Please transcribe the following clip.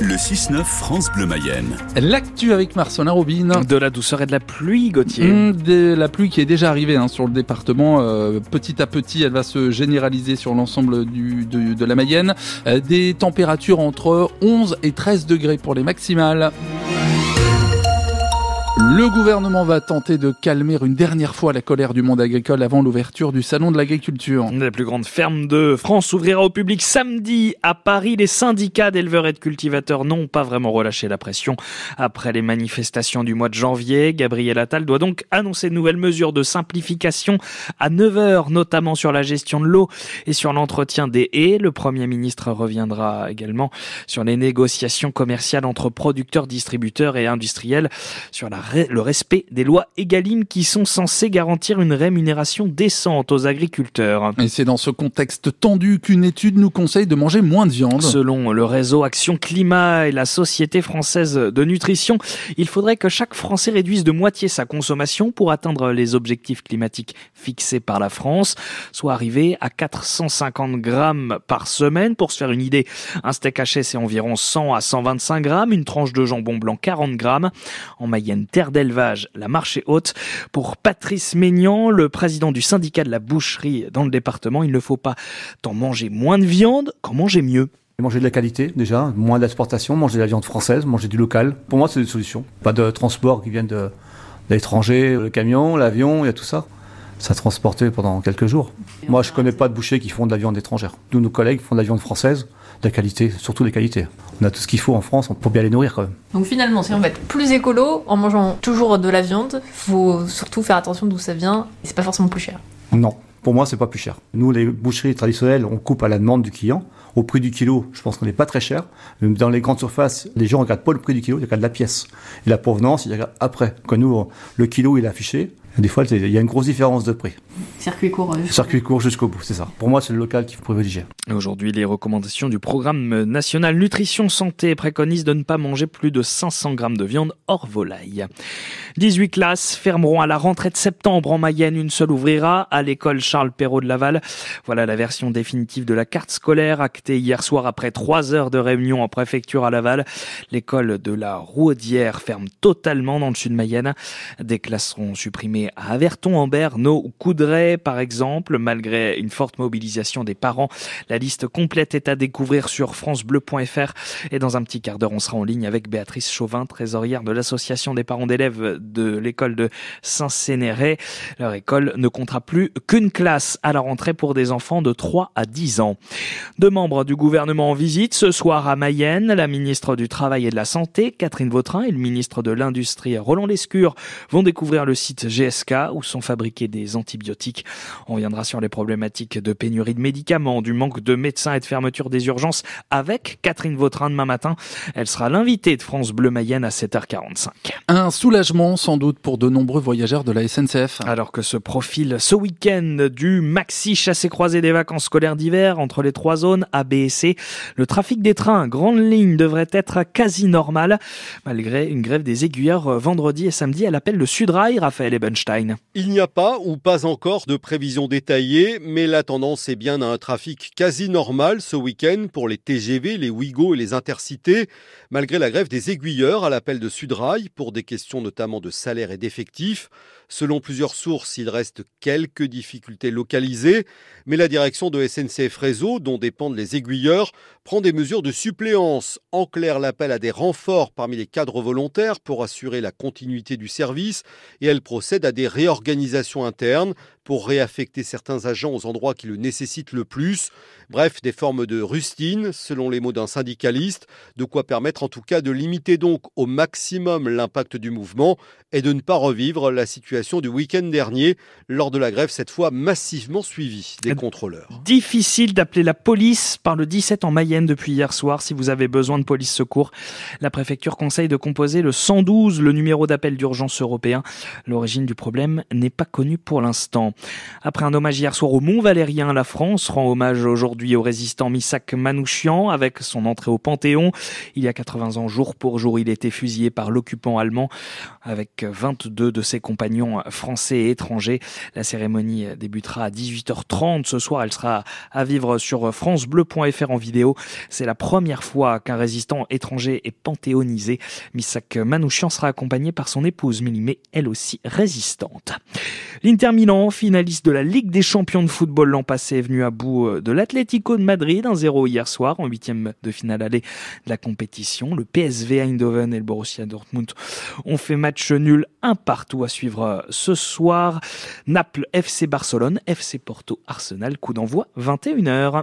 Le 6-9 France Bleu Mayenne. L'actu avec Marcelin Robin. De la douceur et de la pluie, Gauthier. Mmh, de la pluie qui est déjà arrivée hein, sur le département. Euh, petit à petit, elle va se généraliser sur l'ensemble de, de, la Mayenne. Euh, des températures entre 11 et 13 degrés pour les maximales. Le gouvernement va tenter de calmer une dernière fois la colère du monde agricole avant l'ouverture du salon de l'agriculture. La plus grande ferme de France ouvrira au public samedi à Paris. Les syndicats d'éleveurs et de cultivateurs n'ont pas vraiment relâché la pression après les manifestations du mois de janvier. Gabriel Attal doit donc annoncer de nouvelles mesures de simplification à 9 heures, notamment sur la gestion de l'eau et sur l'entretien des haies. Le Premier ministre reviendra également sur les négociations commerciales entre producteurs, distributeurs et industriels, sur la le respect des lois EGalim qui sont censées garantir une rémunération décente aux agriculteurs. Et c'est dans ce contexte tendu qu'une étude nous conseille de manger moins de viande. Selon le réseau Action Climat et la Société française de nutrition, il faudrait que chaque Français réduise de moitié sa consommation pour atteindre les objectifs climatiques fixés par la France, soit arriver à 450 grammes par semaine. Pour se faire une idée, un steak haché c'est environ 100 à 125 grammes, une tranche de jambon blanc 40 grammes. En Mayenne, terre d'élevage, la marche est haute. Pour Patrice Maignan, le président du syndicat de la boucherie dans le département, il ne faut pas tant manger moins de viande qu'en manger mieux. Manger de la qualité déjà, moins d'exportation, manger de la viande française, manger du local. Pour moi, c'est une solution. Pas de transport qui viennent de, l'étranger, le camion, l'avion, il y a tout ça. Ça transporté pendant quelques jours. Moi, je connais pas de bouchers qui font de la viande étrangère. Tous nos collègues font de la viande française, de la qualité, surtout des qualités on a tout ce qu'il faut en France pour bien les nourrir quand même. Donc finalement, si on veut être plus écolo en mangeant toujours de la viande, faut surtout faire attention d'où ça vient et c'est pas forcément plus cher. Non, pour moi c'est pas plus cher. Nous les boucheries traditionnelles, on coupe à la demande du client. Au prix du kilo, je pense qu'on n'est pas très cher. Dans les grandes surfaces, les gens regardent pas le prix du kilo, ils regardent la pièce. Et la provenance, ils regardent après. Quand nous, le kilo il est affiché, des fois, il y a une grosse différence de prix. Circuit court. Euh, Circuit court jusqu'au bout, c'est ça. Pour moi, c'est le local qu'il faut privilégier. Aujourd'hui, les recommandations du programme national nutrition santé préconisent de ne pas manger plus de 500 grammes de viande hors volaille. 18 classes fermeront à la rentrée de septembre en Mayenne. Une seule ouvrira à l'école Charles Perrault de Laval. Voilà la version définitive de la carte scolaire actée hier soir après trois heures de réunion en préfecture à Laval. L'école de la Rouaudière ferme totalement dans le sud de Mayenne. Des classes seront supprimées à Averton, en Berno ou Par exemple, malgré une forte mobilisation des parents. La liste complète est à découvrir sur francebleu.fr et dans un petit quart d'heure, on sera en ligne avec Béatrice Chauvin, trésorière de l'association des parents d'élèves de l'école de Saint-Sénéré. Leur école ne comptera plus qu'une classe à la rentrée pour des enfants de 3 à 10 ans. Deux membres du gouvernement en visite ce soir à Mayenne, la ministre du Travail et de la Santé, Catherine Vautrin, et le ministre de l'Industrie, Roland Lescure, vont découvrir le site GS où sont fabriqués des antibiotiques. On reviendra sur les problématiques de pénurie de médicaments, du manque de médecins et de fermeture des urgences avec Catherine Vautrin demain matin. Elle sera l'invitée de France Bleu Mayenne à 7h45. Un soulagement sans doute pour de nombreux voyageurs de la SNCF. Alors que se profile ce week-end du maxi chassé-croisé des vacances scolaires d'hiver entre les trois zones A, B et C, le trafic des trains, grande ligne, devrait être quasi normal malgré une grève des aiguilleurs vendredi et samedi à l'appel de Sudrail, Raphaël Ebenstein. Il n'y a pas ou pas encore de prévision détaillée, mais la tendance est bien à un trafic quasi normal ce week-end pour les TGV, les Ouigo et les intercités, malgré la grève des aiguilleurs à l'appel de Sudrail pour des questions notamment de salaire et d'effectifs. Selon plusieurs sources, il reste quelques difficultés localisées, mais la direction de SNCF Réseau, dont dépendent les aiguilleurs, prend des mesures de suppléance. En clair, l'appel à des renforts parmi les cadres volontaires pour assurer la continuité du service et elle procède à des réorganisations internes pour réaffecter certains agents aux endroits qui le nécessitent le plus. Bref, des formes de rustine, selon les mots d'un syndicaliste, de quoi permettre en tout cas de limiter donc au maximum l'impact du mouvement et de ne pas revivre la situation du week-end dernier, lors de la grève cette fois massivement suivie des contrôleurs. Difficile d'appeler la police par le 17 en Depuis hier soir si vous avez besoin de police secours. La préfecture conseille de composer le 112, le numéro d'appel d'urgence européen. L'origine du problème n'est pas connue pour l'instant. Après un hommage hier soir au Mont Valérien, la France rend hommage aujourd'hui au résistant Missak Manouchian avec son entrée au Panthéon. Il y a 80 ans, jour pour jour, il était fusillé par l'occupant allemand avec 22 de ses compagnons français et étrangers. La cérémonie débutera à 18h30 ce soir. Elle sera à vivre sur francebleu.fr en vidéo. C'est la première fois qu'un résistant étranger est panthéonisé. Missak Manouchian sera accompagné par son épouse Milimé, elle aussi résistante. L'Inter Milan, finaliste de la Ligue des champions de football l'an passé, est venu à bout de l'Atlético de Madrid, 1-0 hier soir en huitième de finale aller de la compétition. Le PSV Eindhoven et le Borussia Dortmund ont fait match nul un partout à suivre ce soir. Naples FC Barcelone, FC Porto Arsenal, coup d'envoi 21h.